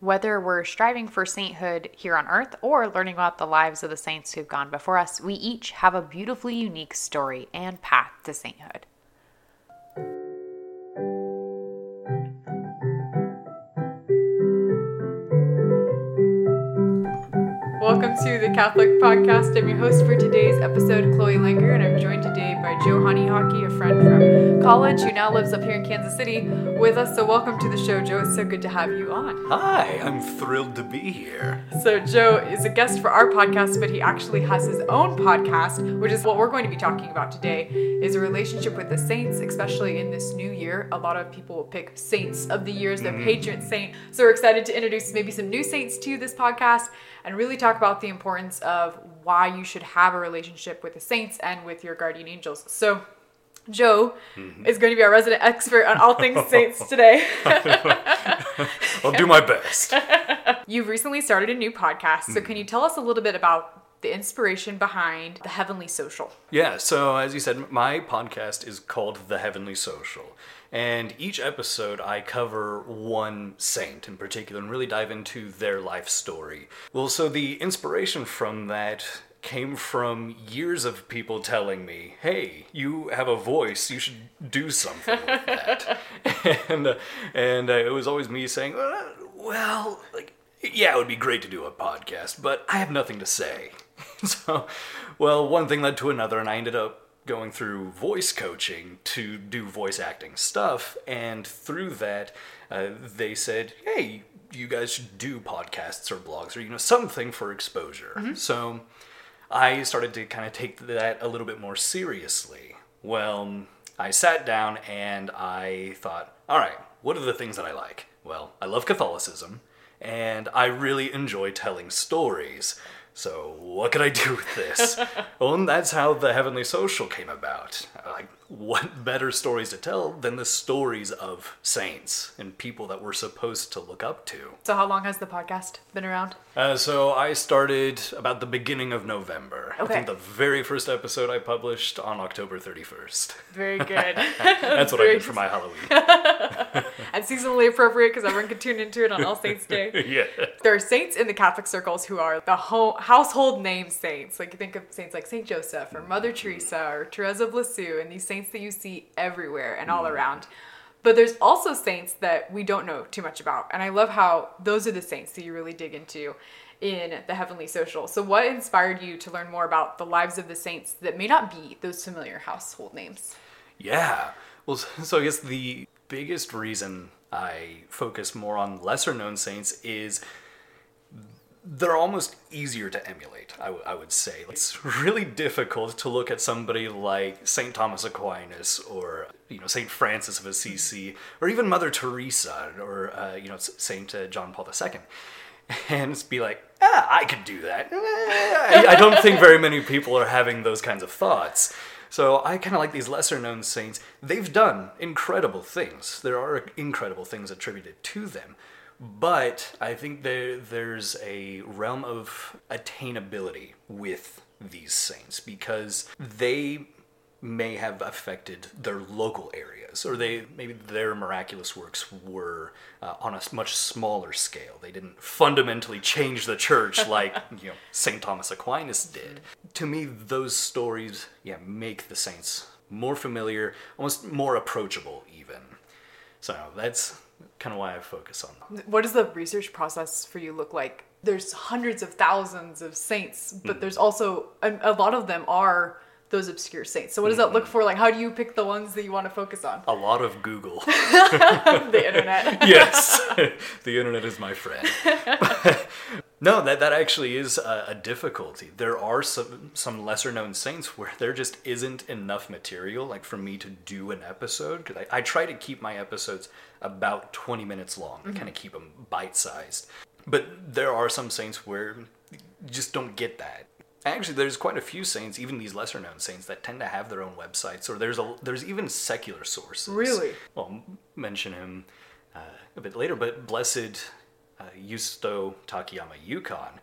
Whether we're striving for sainthood here on earth or learning about the lives of the saints who've gone before us, we each have a beautifully unique story and path to sainthood. Catholic Podcast. I'm your host for today's episode, Chloe Langr, and I'm joined today by Joe Honeyhockey, a friend from college who now lives up here in Kansas City with us. So, welcome to the show, Joe. It's so good to have you on. Hi, I'm thrilled to be here. So, Joe is a guest for our podcast, but he actually has his own podcast, which is what we're going to be talking about today, is a relationship with the saints, especially in this new year. A lot of people will pick saints of the year as their mm. patron saint. So, we're excited to introduce maybe some new saints to this podcast and really talk about the importance of why you should have a relationship with the saints and with your guardian angels. So, Joe mm-hmm. is going to be our resident expert on all things saints today. I'll do my best. You've recently started a new podcast, so can mm-hmm. you tell us a little bit about the inspiration behind the Heavenly Social? Yeah, so as you said, my podcast is called The Heavenly Social. And each episode, I cover one saint in particular and really dive into their life story. Well, so the inspiration from that came from years of people telling me, "Hey, you have a voice. You should do something with that." and uh, and uh, it was always me saying, uh, "Well, like, yeah, it would be great to do a podcast, but I have nothing to say." so, well, one thing led to another, and I ended up going through voice coaching to do voice acting stuff, and through that, uh, they said, "Hey, you guys should do podcasts or blogs or you know something for exposure." So, I started to kind of take that a little bit more seriously. Well, I sat down and I thought, all right, what are the things that I like? Well, I love Catholicism and I really enjoy telling stories. So, what could I do with this? well, oh, and that's how the Heavenly Social came about. Like, what better stories to tell than the stories of saints and people that we're supposed to look up to? So, how long has the podcast been around? Uh, so I started about the beginning of November. I Okay. think the very first episode I published on October 31st. Very good. That's what I did for my Halloween. and seasonally appropriate because everyone can tune into it on All Saints Day. yeah. There are saints in the Catholic circles who are the ho- household name saints. Like you think of saints like Saint Joseph or Mother Teresa or Teresa of Lisieux, and these saints that you see everywhere and all mm. around. But there's also saints that we don't know too much about, and I love how those are the saints that you really dig into in the Heavenly Social. So, what inspired you to learn more about the lives of the saints that may not be those familiar household names? Yeah. Well, so I guess the biggest reason I focus more on lesser known saints is they're almost easier to emulate, I, w- I would say. It's really difficult to look at somebody like St. Thomas Aquinas or, you know, St. Francis of Assisi or even Mother Teresa or, uh, you know, St. uh, John Paul II and be like, ah, I could do that. I, I don't think very many people are having those kinds of thoughts. So I kind of like these lesser known saints. They've done incredible things. There are incredible things attributed to them. But I think there there's a realm of attainability with these saints because they may have affected their local areas or they maybe their miraculous works were uh, on a much smaller scale. They didn't fundamentally change the church like you know st thomas aquinas did. To me those stories yeah make the saints more familiar almost more approachable even. So that's kind of why i focus on them What does the research process for you look like? There's hundreds of thousands of saints, but mm. there's also a, a lot of them are those obscure saints. So what does that look mm-hmm. for? Like, how do you pick the ones that you want to focus on? a lot of google the internet. yes, the internet is my friend. no, that that actually is a, a difficulty. There are some some lesser known saints where there just isn't enough material, like for me to do an episode. Because I, I try to keep my episodes about twenty minutes long, mm-hmm. kind of keep them bite sized. But there are some saints where you just don't get that. Actually, there's quite a few saints, even these lesser known saints, that tend to have their own websites, or there's a there's even secular sources. Really? Well, mention him uh, a bit later, but Blessed uh, Yusto Takayama Ukon,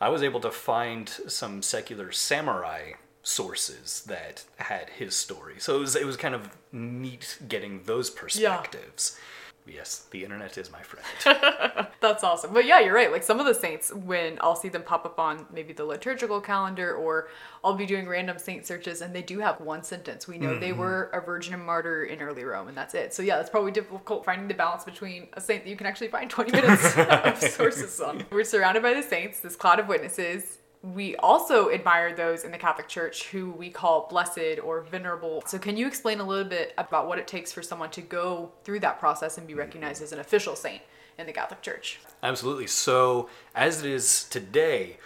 I was able to find some secular samurai sources that had his story. So it was it was kind of neat getting those perspectives. Yes, the internet is my friend. That's awesome. But yeah, you're right. Like some of the saints, when I'll see them pop up on maybe the liturgical calendar, or I'll be doing random saint searches, and they do have one sentence. We know mm-hmm. they were a virgin and martyr in early Rome, and that's it. So yeah, it's probably difficult finding the balance between a saint that you can actually find 20 minutes of sources on. We're surrounded by the saints, this cloud of witnesses we also admire those in the Catholic Church who we call blessed or venerable. So, can you explain a little bit about what it takes for someone to go through that process and be recognized as an official saint in the Catholic Church? Absolutely. So, as it is today,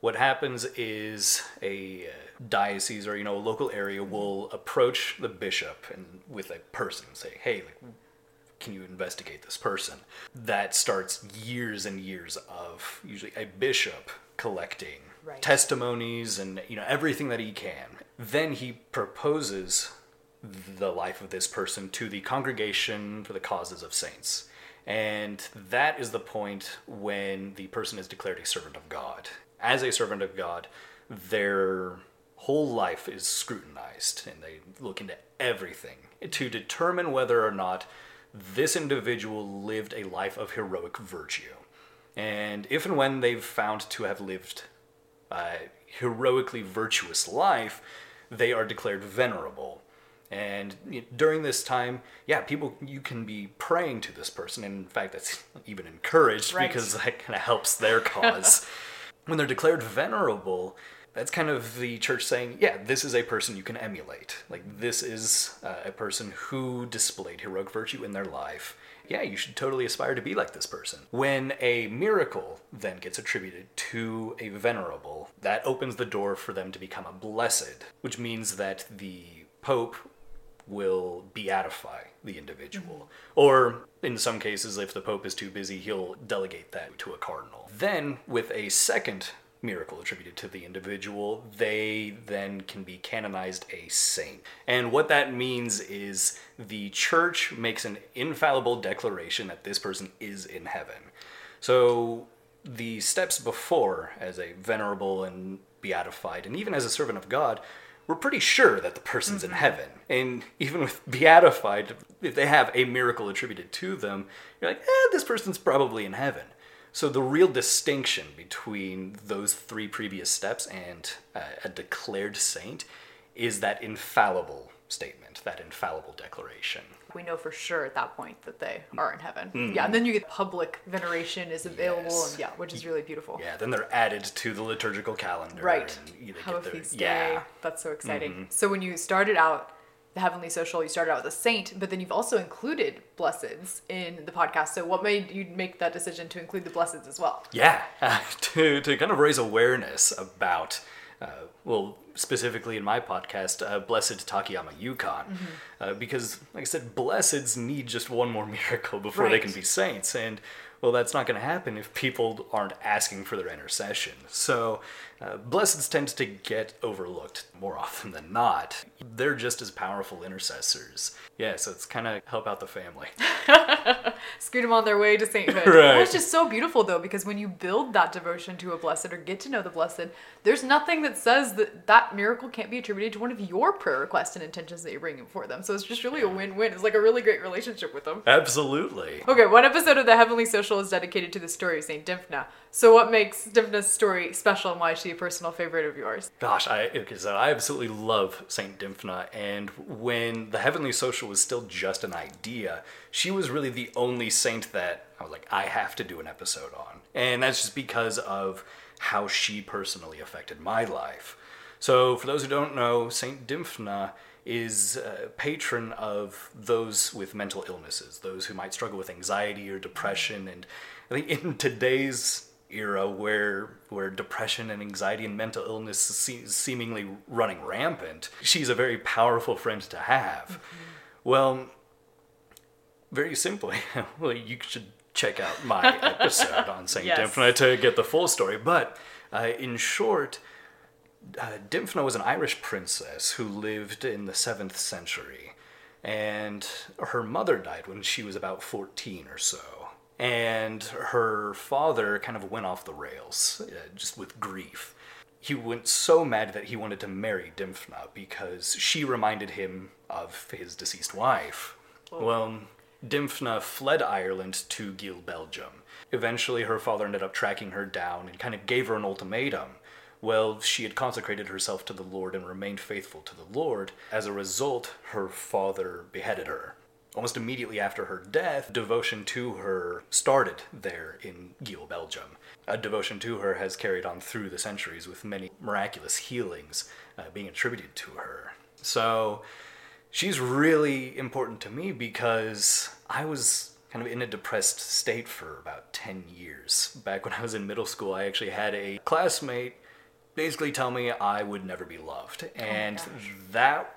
what happens is a uh, diocese or you know a local area will approach the bishop and with a person say, "Hey, like, can you investigate this person?" That starts years and years of usually a bishop collecting right. testimonies and you know everything that he can. Then he proposes the life of this person to the congregation for the causes of saints. And that is the point when the person is declared a servant of God. As a servant of God, their whole life is scrutinized and they look into everything to determine whether or not this individual lived a life of heroic virtue. And if and when they've found to have lived uh, heroically virtuous life, they are declared venerable. And during this time, yeah, people, you can be praying to this person. And in fact, that's even encouraged right. because that kind of helps their cause. when they're declared venerable, that's kind of the church saying, yeah, this is a person you can emulate. Like, this is uh, a person who displayed heroic virtue in their life yeah, you should totally aspire to be like this person. When a miracle then gets attributed to a venerable, that opens the door for them to become a blessed, which means that the Pope will beatify the individual. Mm-hmm. Or, in some cases, if the Pope is too busy, he'll delegate that to a cardinal. Then, with a second miracle attributed to the individual, they then can be canonized a saint. And what that means is the church makes an infallible declaration that this person is in heaven. So the steps before, as a venerable and beatified, and even as a servant of God, we're pretty sure that the person's mm-hmm. in heaven. And even with beatified, if they have a miracle attributed to them, you're like, eh, this person's probably in heaven. So the real distinction between those three previous steps and uh, a declared saint is that infallible statement, that infallible declaration. We know for sure at that point that they are in heaven. Mm. Yeah, and then you get public veneration is available, yes. and yeah, which is really beautiful. Yeah, then they're added to the liturgical calendar. Right. Have a feast day. Yeah. That's so exciting. Mm-hmm. So when you started out the Heavenly Social, you started out with a saint, but then you've also included blesseds in the podcast. So, what made you make that decision to include the blesseds as well? Yeah, uh, to, to kind of raise awareness about, uh, well, specifically in my podcast, uh, Blessed Takayama Ukon, mm-hmm. Uh, because, like I said, blesseds need just one more miracle before right. they can be saints. And well, that's not going to happen if people aren't asking for their intercession. So, uh, blesseds tend to get overlooked more often than not. They're just as powerful intercessors. Yeah, so it's kind of help out the family. Scoot them on their way to sainthood. Right. It's just so beautiful though, because when you build that devotion to a blessed or get to know the blessed, there's nothing that says that that miracle can't be attributed to one of your prayer requests and intentions that you're bringing for them. So it's just really a win-win. It's like a really great relationship with them. Absolutely. Okay, one episode of the Heavenly Social is dedicated to the story of Saint Dymphna. So what makes Dymphna's story special, and why is she a personal favorite of yours? Gosh, I because I absolutely love Saint Dymphna, and when the Heavenly Social was still just an idea, she was really the only saint that I was like, I have to do an episode on, and that's just because of how she personally affected my life. So, for those who don't know, Saint Dymphna is a patron of those with mental illnesses, those who might struggle with anxiety or depression, and I think in today's era where where depression and anxiety and mental illness is seemingly running rampant, she's a very powerful friend to have. Mm-hmm. Well, very simply, well, you should check out my episode on Saint yes. Dymphna to get the full story. But uh, in short, uh, Dymphna was an Irish princess who lived in the seventh century, and her mother died when she was about fourteen or so and her father kind of went off the rails uh, just with grief. He went so mad that he wanted to marry Dymphna because she reminded him of his deceased wife. Oh. Well, Dymphna fled Ireland to Geel, Belgium. Eventually, her father ended up tracking her down and kind of gave her an ultimatum. Well, she had consecrated herself to the Lord and remained faithful to the Lord. As a result, her father beheaded her. Almost immediately after her death, devotion to her started there in Geel, Belgium. A devotion to her has carried on through the centuries with many miraculous healings uh, being attributed to her. So, she's really important to me because I was kind of in a depressed state for about 10 years. Back when I was in middle school, I actually had a classmate basically tell me I would never be loved. And that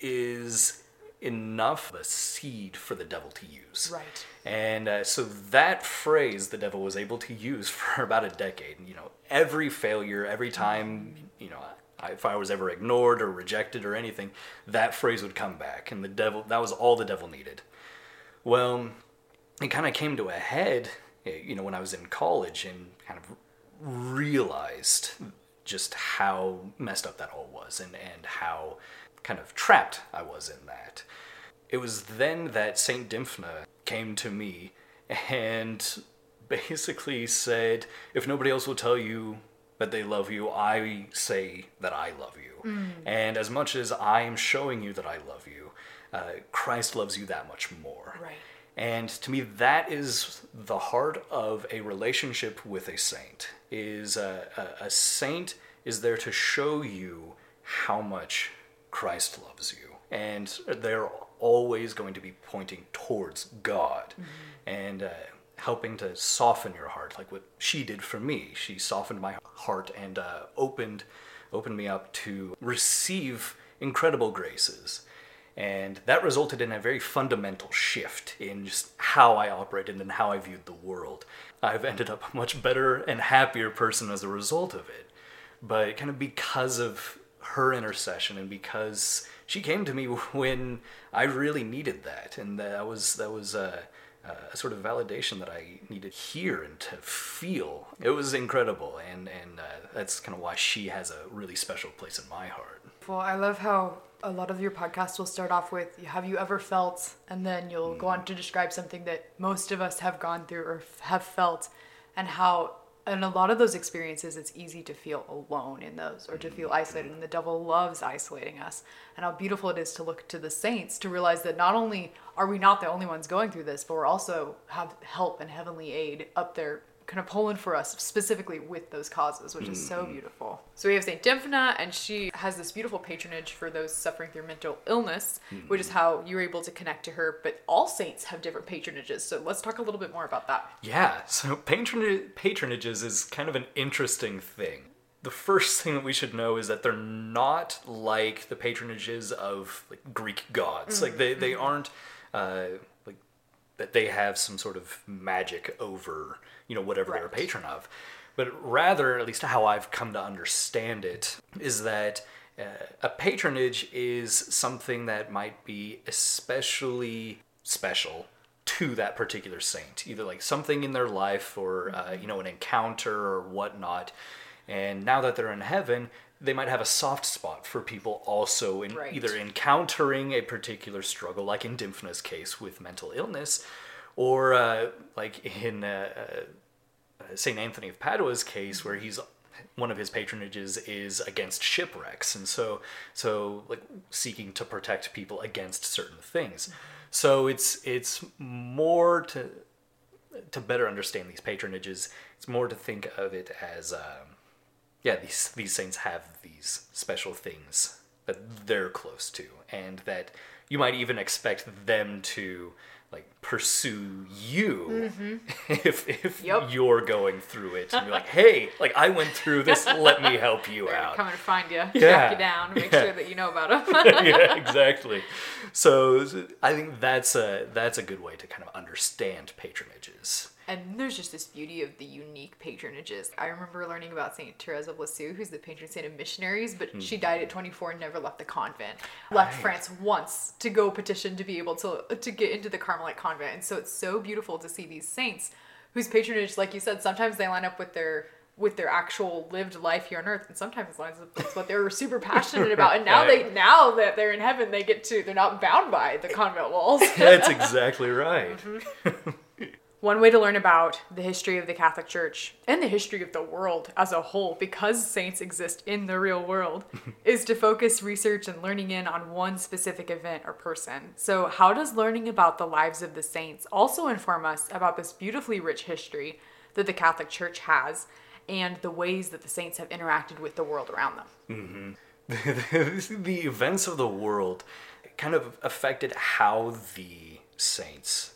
is enough of a seed for the devil to use. Right. And uh, so that phrase the devil was able to use for about a decade. You know, every failure, every time, you know, I, if I was ever ignored or rejected or anything, that phrase would come back. And the devil, that was all the devil needed. Well, it kind of came to a head, eh, you know, when I was in college and kind of realized just how messed up that all was and, and how kind of trapped I was in that. It was then that St. Dymphna came to me and basically said, if nobody else will tell you that they love you, I say that I love you. Mm. And as much as I am showing you that I love you, uh, Christ loves you that much more. Right. And to me, that is the heart of a relationship with a saint. Is a, a, a saint is there to show you how much Christ loves you, and they're always going to be pointing towards God, mm-hmm. and uh, helping to soften your heart, like what she did for me. She softened my heart and uh, opened opened me up to receive incredible graces. And that resulted in a very fundamental shift in just how I operated and how I viewed the world. I've ended up a much better and happier person as a result of it. But kind of because of her intercession and because she came to me when I really needed that. And that was, that was, uh, a sort of validation that I needed to hear and to feel. It was incredible, and and uh, that's kind of why she has a really special place in my heart. Well, I love how a lot of your podcasts will start off with "Have you ever felt?" and then you'll mm. go on to describe something that most of us have gone through or have felt, and how in a lot of those experiences it's easy to feel alone in those or to feel isolated and the devil loves isolating us and how beautiful it is to look to the saints to realize that not only are we not the only ones going through this but we're also have help and heavenly aid up there kind of pulling for us specifically with those causes, which is so mm-hmm. beautiful. So we have St. Dymphna, and she has this beautiful patronage for those suffering through mental illness, mm-hmm. which is how you were able to connect to her. But all saints have different patronages. So let's talk a little bit more about that. Yeah. So patron- patronages is kind of an interesting thing. The first thing that we should know is that they're not like the patronages of like Greek gods. Mm-hmm. Like they, they mm-hmm. aren't uh, that they have some sort of magic over you know whatever right. they're a patron of but rather at least how i've come to understand it is that uh, a patronage is something that might be especially special to that particular saint either like something in their life or uh, you know an encounter or whatnot and now that they're in heaven they might have a soft spot for people also in right. either encountering a particular struggle like in Dymphna's case with mental illness or uh, like in uh, uh, Saint Anthony of Padua's case, where he's one of his patronages is against shipwrecks, and so so like seeking to protect people against certain things. So it's it's more to to better understand these patronages. It's more to think of it as um, yeah these these saints have these special things that they're close to, and that you might even expect them to like pursue you mm-hmm. if if yep. you're going through it and you're like hey like i went through this let me help you out come and find you yeah. track you down make yeah. sure that you know about them yeah exactly so i think that's a that's a good way to kind of understand patronages and there's just this beauty of the unique patronages. I remember learning about Saint Therese of Lisieux, who's the patron saint of missionaries, but mm. she died at 24 and never left the convent. Left right. France once to go petition to be able to to get into the Carmelite convent. And so it's so beautiful to see these saints whose patronage, like you said, sometimes they line up with their with their actual lived life here on earth and sometimes it's what they were super passionate about and now they now that they're in heaven they get to they're not bound by the convent walls That's exactly right. one way to learn about the history of the catholic church and the history of the world as a whole because saints exist in the real world is to focus research and learning in on one specific event or person so how does learning about the lives of the saints also inform us about this beautifully rich history that the catholic church has and the ways that the saints have interacted with the world around them. Mm-hmm. the events of the world kind of affected how the saints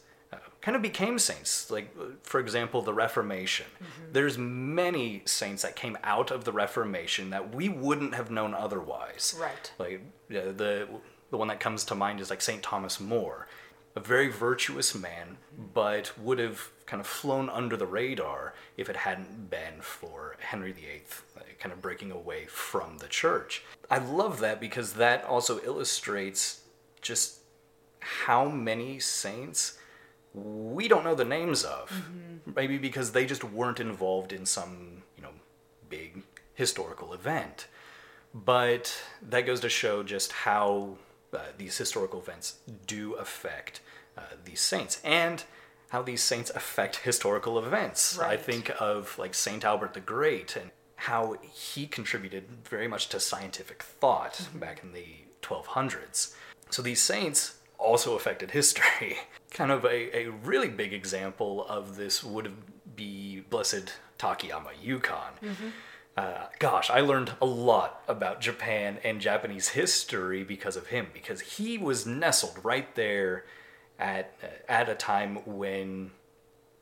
kind of became saints. Like, for example, the Reformation. Mm-hmm. There's many saints that came out of the Reformation that we wouldn't have known otherwise. Right. Like uh, the the one that comes to mind is like Saint Thomas More, a very virtuous man, but would have kind of flown under the radar if it hadn't been for Henry VIII kind of breaking away from the church. I love that because that also illustrates just how many saints we don't know the names of. Mm-hmm. Maybe because they just weren't involved in some, you know, big historical event. But that goes to show just how uh, these historical events do affect uh, these saints. And how these saints affect historical events. Right. I think of like Saint Albert the Great and how he contributed very much to scientific thought mm-hmm. back in the 1200s. So these saints also affected history. kind of a, a really big example of this would be Blessed Takayama Ukon. Mm-hmm. Uh, gosh, I learned a lot about Japan and Japanese history because of him, because he was nestled right there at at a time when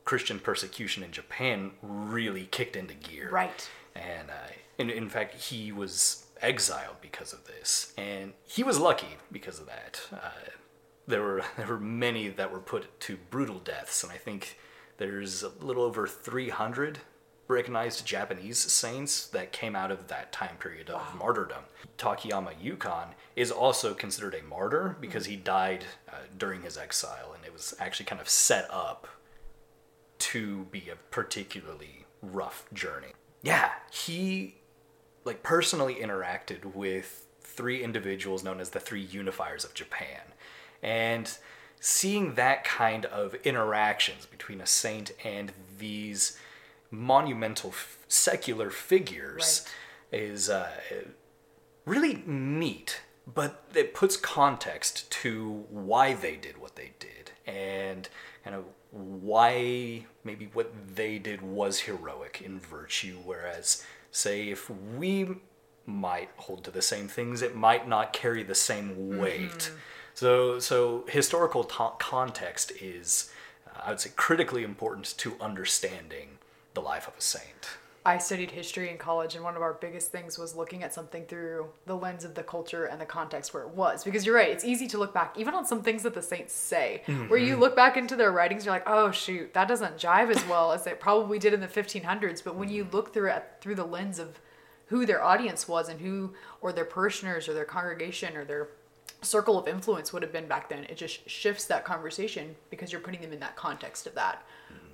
Christian persecution in Japan really kicked into gear. Right. And uh, in, in fact, he was exiled because of this, and he was lucky because of that. Uh, there were there were many that were put to brutal deaths, and I think there's a little over 300 recognized Japanese saints that came out of that time period of wow. martyrdom. Takayama Ukon is also considered a martyr because he died uh, during his exile, and it was actually kind of set up to be a particularly rough journey. Yeah, he like personally interacted with three individuals known as the three unifiers of Japan. And seeing that kind of interactions between a saint and these monumental f- secular figures right. is uh, really neat, but it puts context to why they did what they did and kind of why maybe what they did was heroic in virtue, whereas, say, if we might hold to the same things, it might not carry the same weight. Mm-hmm. So, so historical ta- context is, uh, I would say, critically important to understanding the life of a saint. I studied history in college, and one of our biggest things was looking at something through the lens of the culture and the context where it was. Because you're right, it's easy to look back, even on some things that the saints say, mm-hmm. where you look back into their writings, you're like, oh shoot, that doesn't jive as well as it probably did in the 1500s. But when you look through it through the lens of who their audience was and who, or their parishioners, or their congregation, or their circle of influence would have been back then, it just shifts that conversation because you're putting them in that context of that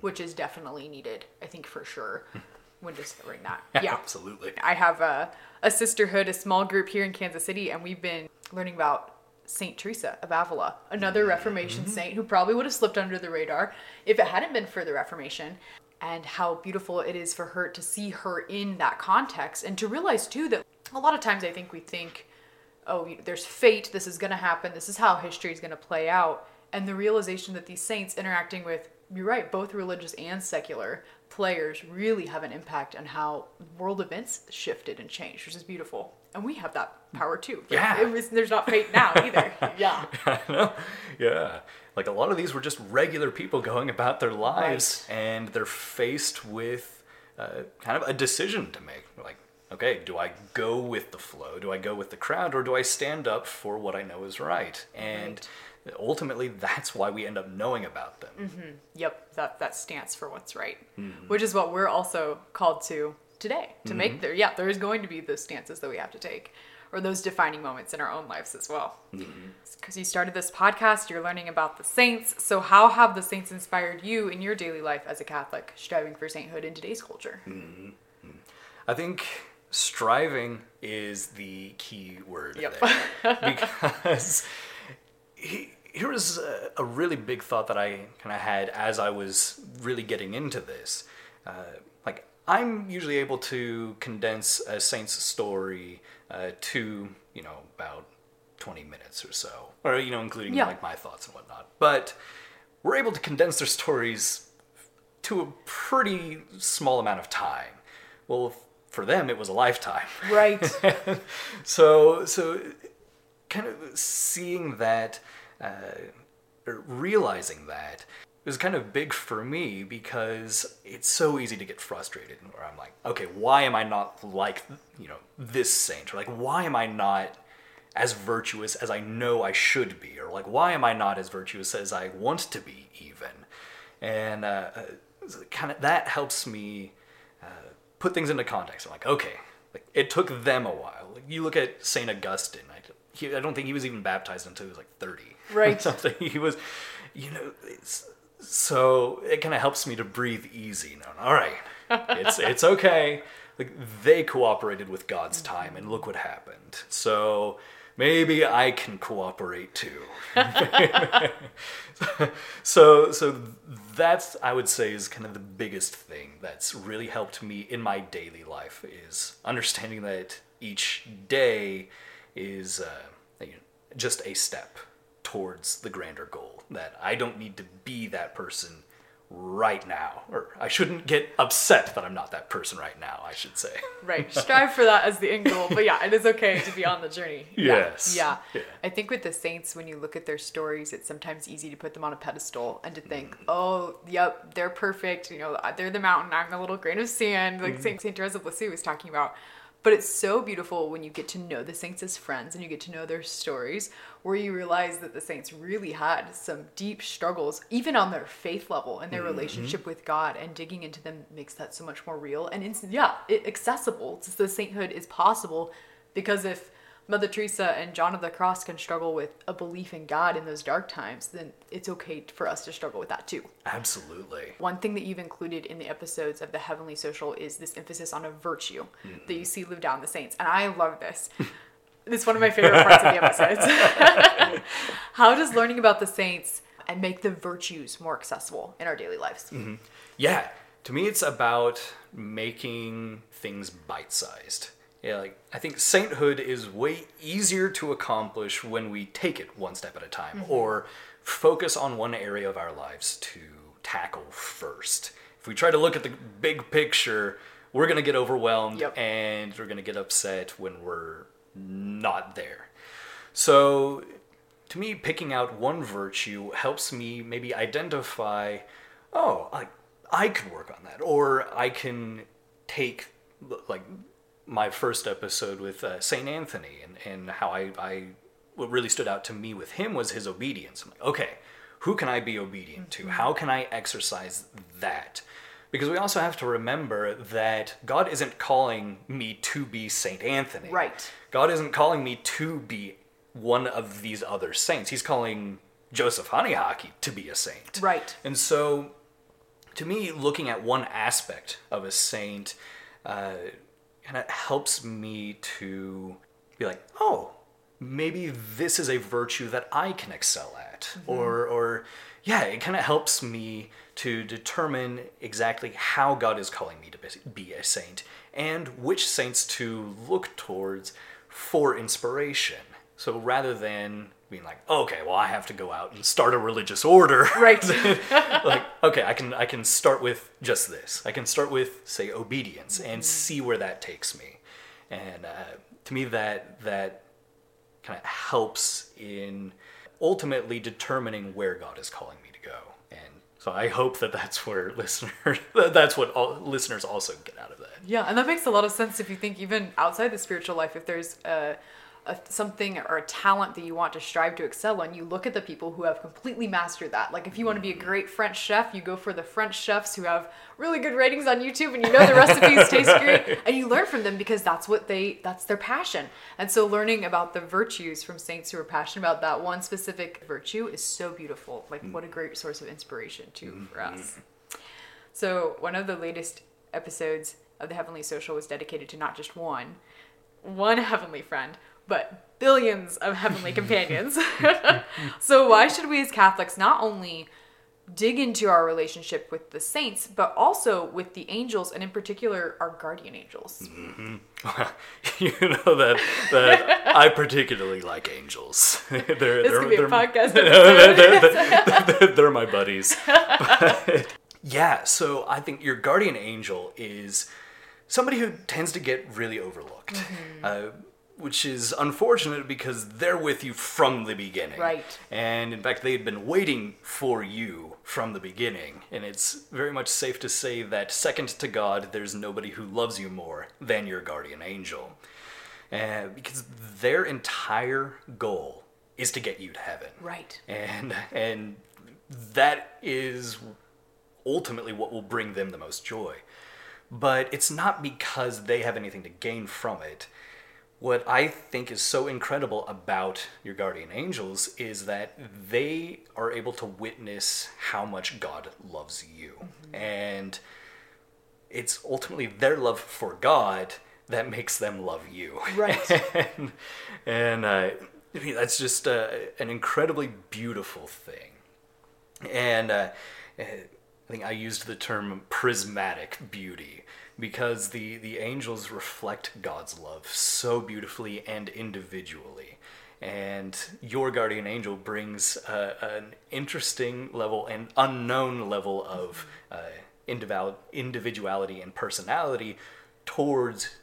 which is definitely needed, I think for sure. when discovering that. Yeah. Absolutely. I have a, a sisterhood, a small group here in Kansas City, and we've been learning about Saint Teresa of Avila, another Reformation mm-hmm. saint who probably would have slipped under the radar if it hadn't been for the Reformation. And how beautiful it is for her to see her in that context and to realize too that a lot of times I think we think, oh, there's fate, this is going to happen, this is how history is going to play out. And the realization that these saints interacting with you're right, both religious and secular players really have an impact on how world events shifted and changed, which is beautiful. And we have that power too. Yeah. Was, there's not fate now either. yeah. yeah. Like a lot of these were just regular people going about their lives right. and they're faced with uh, kind of a decision to make. Like, okay, do I go with the flow? Do I go with the crowd? Or do I stand up for what I know is right? And. Right ultimately that's why we end up knowing about them. Mm-hmm. Yep, that that stance for what's right, mm-hmm. which is what we're also called to today to mm-hmm. make there. Yeah, there is going to be those stances that we have to take, or those defining moments in our own lives as well. Because mm-hmm. you started this podcast, you're learning about the saints. So how have the saints inspired you in your daily life as a Catholic, striving for sainthood in today's culture? Mm-hmm. I think striving is the key word Yep. there because he, here was a, a really big thought that I kind of had as I was really getting into this. Uh, like I'm usually able to condense a saint's story uh, to you know about 20 minutes or so, or you know including Yeah. like my thoughts and whatnot. But we're able to condense their stories to a pretty small amount of time. Well, for them, it was a lifetime. Right. so, so kind of seeing that, uh, realizing that was kind of big for me because it's so easy to get frustrated. Where I'm like, okay, why am I not like, you know, this saint? Or like, why am I not as virtuous as I know I should be? Or like, why am I not as virtuous as I want to be, even? And uh, kind of that helps me uh, put things into context. I'm like, okay, like it took them a while. Like you look at Saint Augustine. I, he, I don't think he was even baptized until he was like 30. Right. something. He was, you know, it's, so it kind of helps me to breathe easy. Now, all right, it's it's okay. Like they cooperated with God's time, and look what happened. So maybe I can cooperate too. so so that's I would say is kind of the biggest thing that's really helped me in my daily life is understanding that each day is uh, just a step towards the grander goal. That I don't need to be that person right now, or I shouldn't get upset that I'm not that person right now. I should say. right. Strive for that as the end goal. But yeah, it is okay to be on the journey. Yeah. Yes. Yeah. Yeah. I think with the saints, when you look at their stories, it's sometimes easy to put them on a pedestal and to think, mm. oh, yep, they're perfect. You know, they're the mountain. I'm the little grain of sand, like mm. Saint Saint Therese of Lisieux was talking about. But it's so beautiful when you get to know the saints as friends and you get to know their stories, where you realize that the saints really had some deep struggles, even on their faith level and their mm-hmm. relationship with God, and digging into them makes that so much more real and instant. Yeah, it, accessible. It's the sainthood is possible because if Mother Teresa and John of the Cross can struggle with a belief in God in those dark times, then it's okay for us to struggle with that too. Absolutely. One thing that you've included in the episodes of the Heavenly Social is this emphasis on a virtue that you mm-hmm. see live down the saints. And I love this. It's one of my favorite parts of the episodes. How does learning about the saints and make the virtues more accessible in our daily lives? Mm-hmm. Yeah, to me, it's about making things bite sized. Yeah, like I think sainthood is way easier to accomplish when we take it one step at a time mm-hmm. or focus on one area of our lives to tackle first. If we try to look at the big picture, we're going to get overwhelmed Yep. and we're going to get upset when we're not there. So, to me, picking out one virtue helps me maybe identify, oh, I, I could work on that, or I can take like my first episode with uh, Saint Anthony and, and how I, I what really stood out to me with him was his obedience. I'm like, okay, who can I be obedient to? How can I exercise that? Because we also have to remember that God isn't calling me to be Saint Anthony. Right. God isn't calling me to be one of these other saints. He's calling Joseph Honeyhockey to be a saint. Right. And so, to me, looking at one aspect of a saint uh, kind of helps me to be like, oh, maybe this is a virtue that I can excel at, mm-hmm. or or yeah, it kind of helps me to determine exactly how God is calling me to be a saint and which saints to look towards for inspiration. So rather than being like, okay, well, I have to go out and start a religious order, Right. like okay i can i can start with just this. I can start with say obedience and see where that takes me. And uh, to me that that kind of helps in ultimately determining where god is calling me to go. And so i hope that that's where listeners that's what all listeners also get out of that. Yeah, and that makes a lot of sense if you think even outside the spiritual life, if there's a, a something or a talent that you want to strive to excel in, you look at the people who have completely mastered that. Like if you want to be a mm-hmm. great French chef, you go for the French chefs who have really good ratings on YouTube and you know the recipes taste great and you learn from them because that's what they that's their passion. And so learning about the virtues from saints who are passionate about that one specific virtue is so beautiful. Like what a great source of inspiration too mm-hmm. for us. So, one of the latest episodes of the Heavenly Social was dedicated to not just one, one heavenly friend, but billions of heavenly companions. so why should we as Catholics not only dig into our relationship with the saints, but also with the angels, and in particular, our guardian angels. you know that that I particularly like angels. they're, This they're, could be a they're- podcast they're, they're- they're my buddies. But, yeah, so I think your guardian angel is somebody who tends to get really overlooked. Mm-hmm. Uh, which is unfortunate because they're with you from the beginning. Right. And in fact, they had been waiting for you from the beginning. And it's very much safe to say that, second to God, there's nobody who loves you more than your guardian angel. Uh, because their entire goal is to get you to heaven. Right. And, and that is ultimately what will bring them the most joy. But it's not because they have anything to gain from it what I think is so incredible about your guardian angels is that they are able to witness how much God loves you. And it's ultimately their love for God that makes them love you. Right. and and uh, I mean, that's just uh, an incredibly beautiful thing. And uh, uh, I think I used the term prismatic beauty because the, the angels reflect God's love so beautifully and individually. And your guardian angel brings uh, an interesting level and unknown level of uh, individual- individuality and personality towards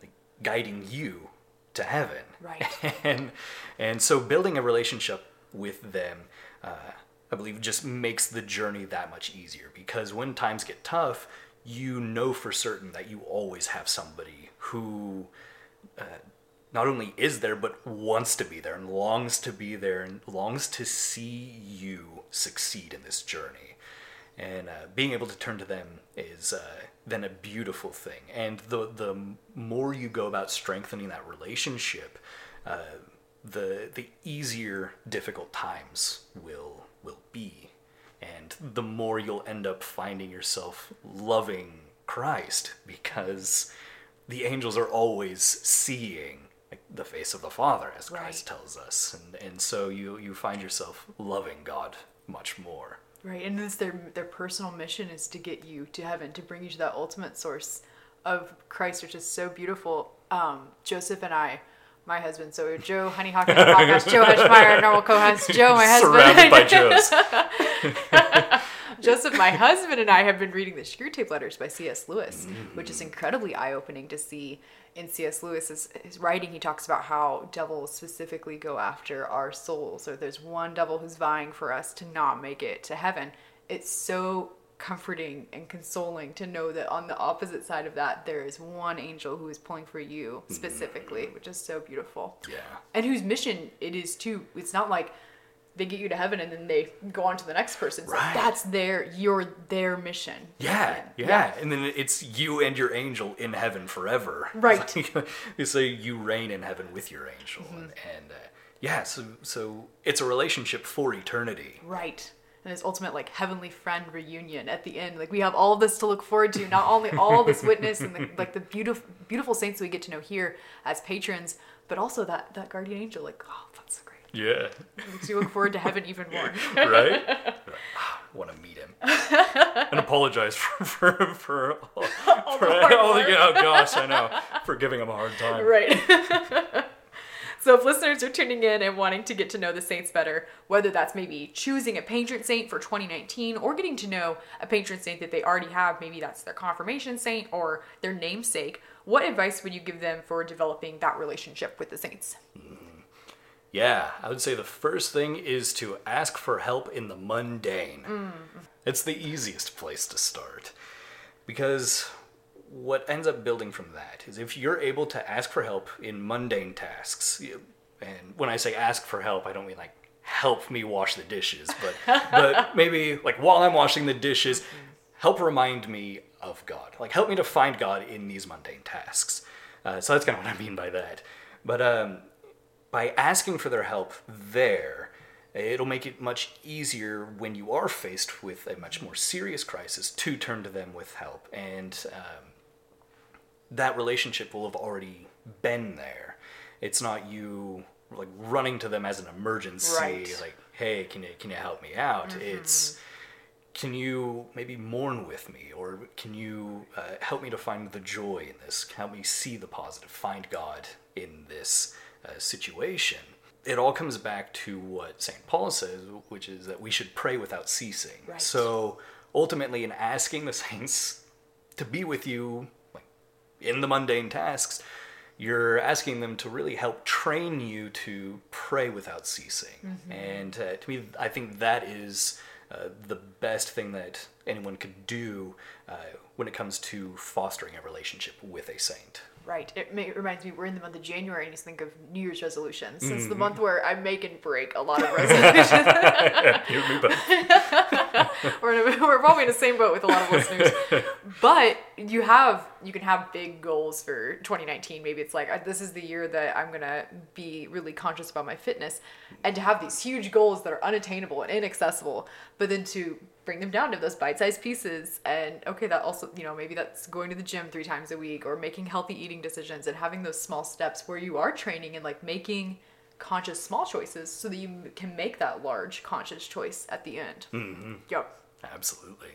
like, guiding you to heaven. Right. And and so building a relationship with them, uh, I believe, just makes the journey that much easier because when times get tough, you know for certain that you always have somebody who uh, not only is there but wants to be there and longs to be there and longs to see you succeed in this journey and uh, being able to turn to them is uh, then a beautiful thing. And the the more you go about strengthening that relationship, uh, the the easier difficult times will will be, and the more you'll end up finding yourself loving Christ because the angels are always seeing the face of the Father, as Christ Right. tells us, and and so you you find yourself loving God much more. Right, and it's their their personal mission is to get you to heaven, to bring you to that ultimate source of Christ, which is so beautiful. Um, Joseph and I, my husband, so Joe Honeyhawk and podcast, Joe Heschmeyer, normal co-host, Joe, my husband, Surrounded by Joes. Joseph, my husband, and I have been reading the Screwtape Letters by C.S. Lewis, which is mm. incredibly eye-opening to see. In C.S. Lewis's his writing, he talks about how devils specifically go after our souls. Or there's one devil who's vying for us to not make it to heaven. It's so comforting and consoling to know that on the opposite side of that, there is one angel who is pulling for you specifically, which is so beautiful Yeah. and whose mission it is to it's not like they get you to heaven and then they go on to the next person like, Right. that's their your their mission Yeah, yeah, and then it's you and your angel in heaven forever. Right. Mm-hmm. you say you reign in heaven with your angel, and, and uh, yeah, so so it's a relationship for eternity. right and this ultimate like heavenly friend reunion at the end. Like we have all this to look forward to not only all this witness and the, like the beautiful beautiful saints we get to know here as patrons but also that that guardian angel. Like oh that's so great. Yeah, makes you look forward to heaven even more. Right. Ah, Want to meet him. And apologize for for for, all, for hard all the oh gosh, I know. For giving him a hard time. Right. So if listeners are tuning in and wanting to get to know the saints better, whether that's maybe choosing a patron saint for 2019 or getting to know a patron saint that they already have, maybe that's their confirmation saint or their namesake, what advice would you give them for developing that relationship with the saints? Mm-hmm. Yeah, I would say the first thing is to ask for help in the mundane. Mm. It's the easiest place to start. Because what ends up building from that is if you're able to ask for help in mundane tasks, and when I say ask for help, I don't mean like help me wash the dishes, but but maybe like while I'm washing the dishes, help remind me of God. Like help me to find God in these mundane tasks. Uh, so that's kind of what I mean by that. But um, by asking for their help there, it'll make it much easier when you are faced with a much more serious crisis to turn to them with help. And um, that relationship will have already been there. It's not you like running to them as an emergency, Right. like, hey, can you can you help me out? It's can you maybe mourn with me or can you uh, help me to find the joy in this Can help me see the positive find god in this uh, situation it all comes back to what st paul says which is that we should pray without ceasing Right. so ultimately in asking the saints to be with you in the mundane tasks you're asking them to really help train you to pray without ceasing. And uh, to me, I think that is uh, the best thing that anyone could do uh, when it comes to fostering a relationship with a saint. Right. It, ma- it reminds me we're in the month of January and you think of New Year's resolutions. It's Mm-hmm. the month where I make and break a lot of resolutions. You and me both. we're, a, we're probably in the same boat with a lot of listeners. But you have you can have big goals for 2019. Maybe it's like uh, this is the year that I'm gonna be really conscious about my fitness, and to have these huge goals that are unattainable and inaccessible, but then to bring them down to those bite-sized pieces and okay that also you know maybe that's going to the gym three times a week or making healthy eating decisions and having those small steps where you are training and like making conscious small choices so that you can make that large conscious choice at the end mm-hmm. yep Absolutely.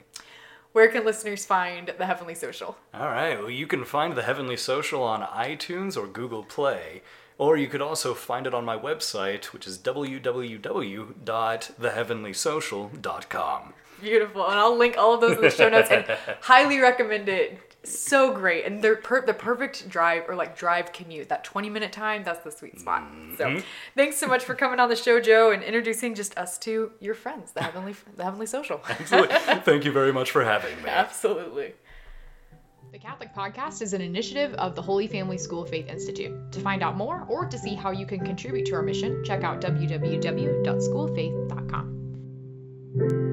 where can listeners find the Heavenly Social? All right. Well, you can find the Heavenly Social on iTunes or Google Play, or you could also find it on my website, which is www.theheavenlysocial.com. Beautiful, and I'll link all of those in the show notes and highly recommend it. So great, and they're per- the perfect drive or like drive commute. That twenty minute time, that's the sweet spot. So, mm-hmm. thanks so much for coming on the show, Joe, and introducing just us to your friends, the Heavenly the Heavenly Social. Absolutely. Thank you very much for having me. Absolutely. The Catholic Podcast is an initiative of the Holy Family School of Faith Institute. To find out more or to see how you can contribute to our mission, check out www.schooloffaith.com.